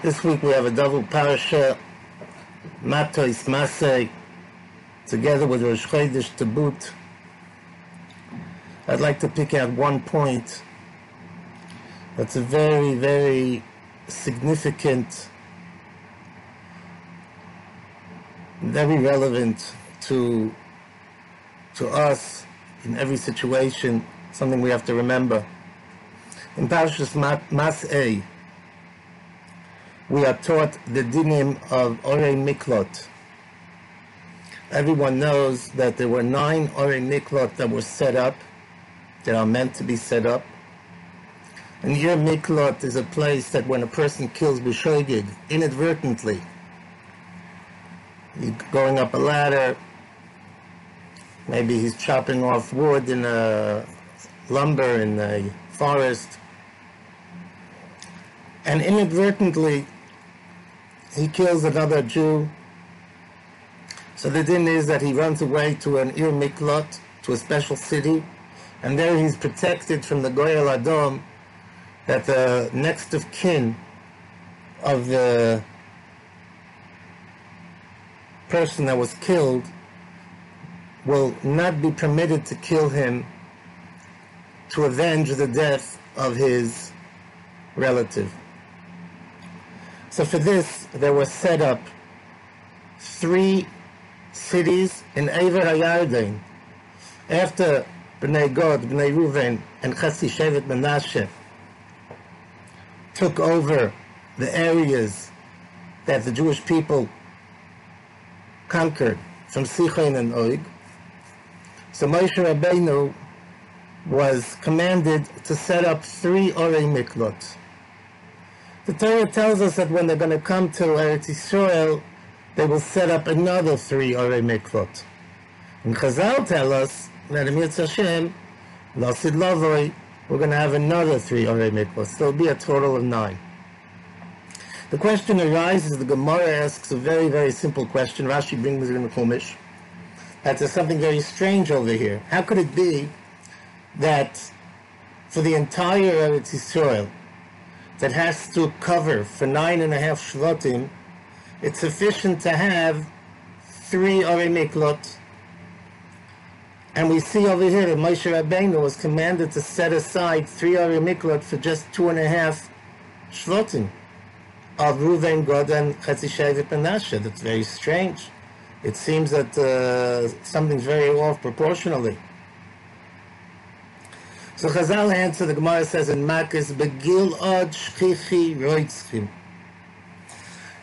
This week we have a double parasha, Matois Masei, together with Rosh Chodesh Tabut. I'd like to pick out one point that's a very, very significant, very relevant to to us in every situation, something we have to remember. In Parashas Mas'ei, we are taught the dinim of Orei Miklot. Everyone knows that there were nine Orei Miklot that were set up, that are meant to be set up. And your Miklot is a place that when a person kills B'shoigig, inadvertently, you're going up a ladder, maybe he's chopping off wood in a lumber in a forest, and inadvertently he kills another Jew. So the din is that he runs away to an Ir Miklot, to a special city, and there he's protected from the Goyal Adom, that the next of kin of the person that was killed will not be permitted to kill him to avenge the death of his relative. So for this, there were set up three cities in Ever HaYarden. After Bnei Gad, Bnei Ruven, and Chatzi Shevet Menashe took over the areas that the Jewish people conquered from Sichon and Og, so Moshe Rabbeinu was commanded to set up three Orei Miklot. The Torah tells us that when they're going to come to Eretz Yisrael, they will set up another three Orei Miklot. And Chazal tell us that in Yitz Hashem, Lasid Lavoi, we're going to have another three Orei Miklot. So there'll be a total of nine. The question arises, the Gemara asks a very, very simple question. Rashi brings it in the Chumash that there's something very strange over here. How could it be that for the entire Eretz Yisrael that has to cover for nine and a half shvatim, it's sufficient to have three Orei Miklot. And we see over here that Moshe Rabbeinu was commanded to set aside three Orei Miklot for just two and a half shvatim of Ruven, Gad, and Chetzi Shevet Menashe. That's very strange it seems that uh, something's very off proportionally. So Chazal answer, the Gemara says in Makis, B'Gilad shchichi roitzchim.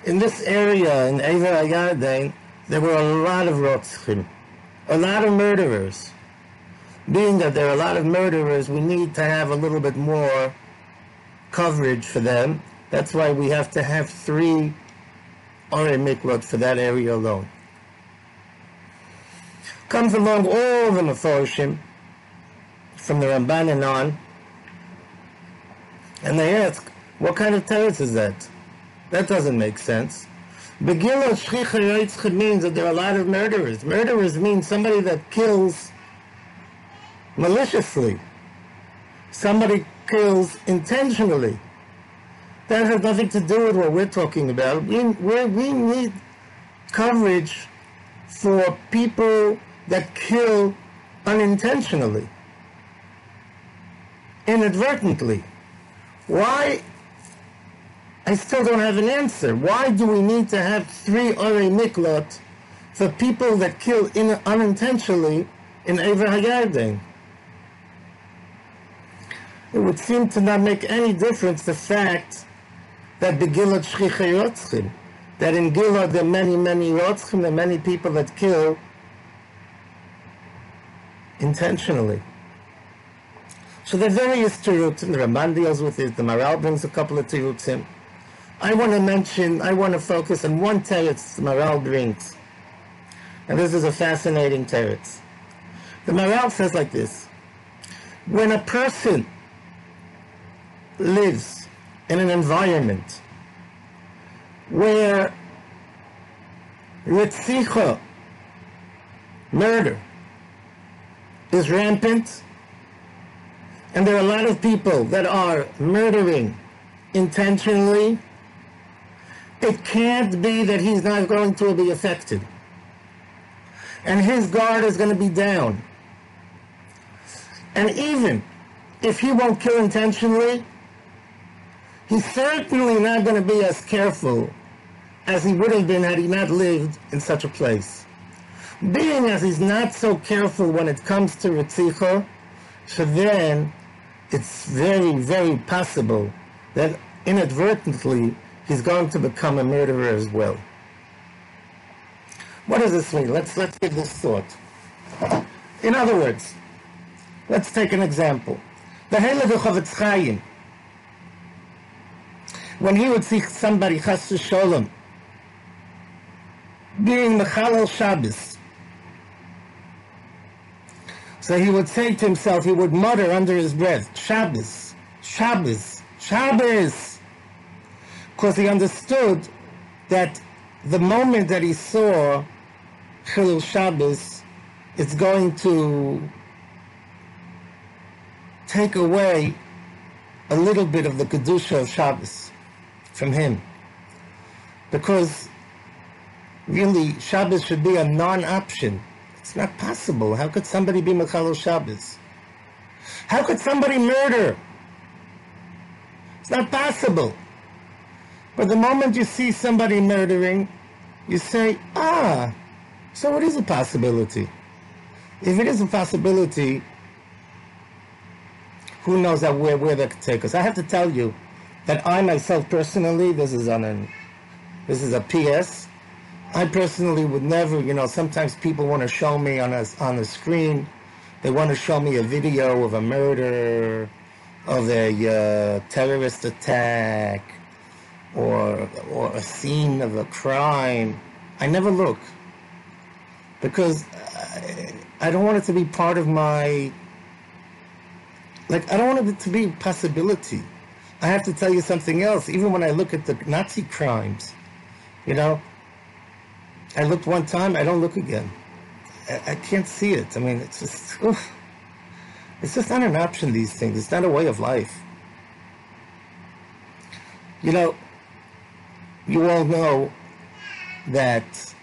In this area, in Ever HaYarden, there were a lot of roitzchim, a lot of murderers. Being that there are a lot of murderers, we need to have a little bit more coverage for them. That's why we have to have three Orei Miklot for that area alone comes along all the Meforshim from the Ramban and on, and they ask, what kind of teretz is that? That doesn't make sense. B'Gilad Shchicha means that there are a lot of murderers. Murderers mean somebody that kills maliciously. Somebody kills intentionally. That has nothing to do with what we're talking about. We, we need coverage for people that kill unintentionally, inadvertently. Why? I still don't have an answer. Why do we need to have three Orei Miklot for people that kill in, unintentionally in Ever Hayarden? It would seem to not make any difference the fact that the Gilad Shchicha that in Gilad there are many, many Yotzchim, there are many people that kill intentionally. So there are various tirutim. The Ramban deals with it. The Maharal brings a couple of tirutim. I want to mention, I want to focus on one teretz the Maharal brings. And this is a fascinating teretz. The Maharal says like this. When a person lives in an environment where ritzicha, murder, is rampant, and there are a lot of people that are murdering intentionally, It can't be that he's not going to be affected. And his guard is going to be down. And even if he won't kill intentionally, he's certainly not going to be as careful as he would have been had he not lived in such a place. Being as he's not so careful when it comes to Ritzicha, so then it's very, very possible that inadvertently he's going to become a murderer as well. What does this mean? Let's, let's give this thought. In other words, let's take an example. The Hele Chofetz Chaim, when he would see somebody, Chas Sholem, being Mechalel Shabbos, so he would say to himself, he would mutter under his breath, Shabbos, Shabbos, Shabbos. Because he understood that the moment that he saw Chilul Shabbos, it's going to take away a little bit of the Kedusha of Shabbos from him. Because really, Shabbos should be a non-option it's not possible. How could somebody be Mechalel Shabbos? How could somebody murder? It's not possible. But the moment you see somebody murdering, you say, ah, so it is a possibility. If it is a possibility, who knows where, where that could take us. I have to tell you that I myself personally, this is on an, this is a PS, I personally would never, you know, sometimes people want to show me on a, on the screen, they want to show me a video of a murder, of a uh, terrorist attack, or, or a scene of a crime. I never look. Because I, I don't want it to be part of my, like, I don't want it to be possibility. I have to tell you something else. Even when I look at the Nazi crimes, you know, I looked one time, I don't look again. I, I can't see it. I mean, it's just, oof. it's just not an option, these things. It's not a way of life. You know, you all know that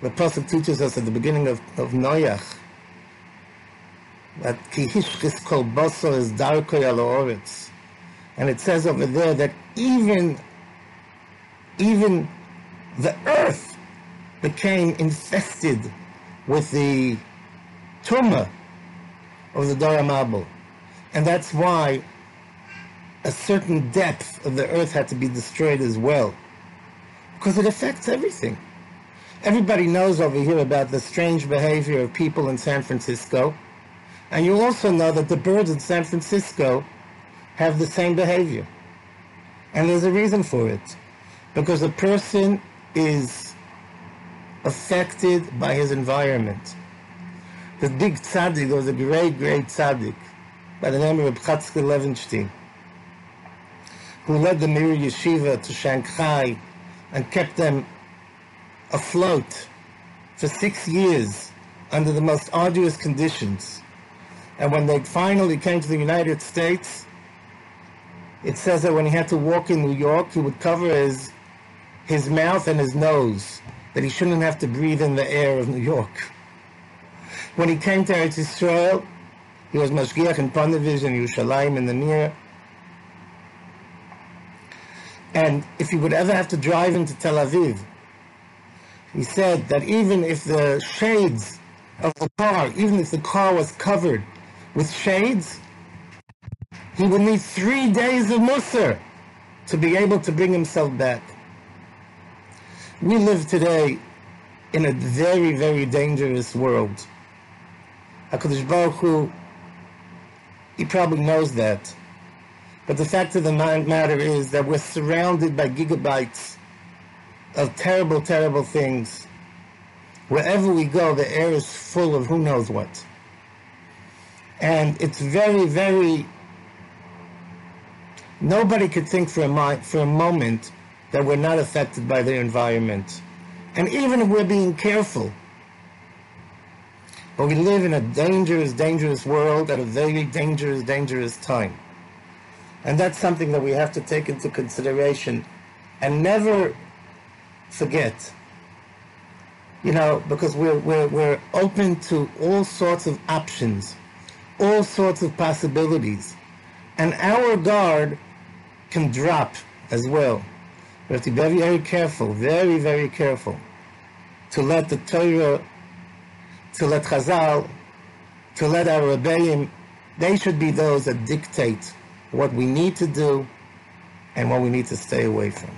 the Prophet teaches us at the beginning of, of Noach that kihishkis kol basar is darkoi al And it says over there that even, even the earth became infested with the tumor of the Dor HaMabul. And that's why a certain depth of the earth had to be destroyed as well. Because it affects everything. Everybody knows over here about the strange behavior of people in San Francisco. And you also know that the birds in San Francisco have the same behavior. And there's a reason for it. Because a person is affected by his environment. The big tzaddik was a great, great tzaddik by the name of Chatzkel Levenstein, who led the Mir Yeshiva to Shanghai and kept them afloat for six years under the most arduous conditions. And when they finally came to the United States, it says that when he had to walk in New York, he would cover his his mouth and his nose, that he shouldn't have to breathe in the air of New York. When he came to Eretz Yisrael, he was Mashgiach in Ponevezh and Yerushalayim in the near. And if he would ever have to drive into Tel Aviv, he said that even if the shades of the car, even if the car was covered with shades, he would need three days of Musar to be able to bring himself back. We live today in a very, very dangerous world. HaKadosh Baruch Hu, he probably knows that. But the fact of the matter is that we're surrounded by gigabytes of terrible, terrible things. Wherever we go, the air is full of who knows what. And it's very, very... Nobody could think for a, for a moment that we're not affected by the environment. And even if we're being careful, but we live in a dangerous, dangerous world at a very dangerous, dangerous time. And that's something that we have to take into consideration and never forget. You know, because we're, we're, we're open to all sorts of options, all sorts of possibilities. And our guard can drop as well. We have to be very, very careful, very, very careful to let the Torah, to let Chazal, to let our Rebbeim, they should be those that dictate what we need to do and what we need to stay away from.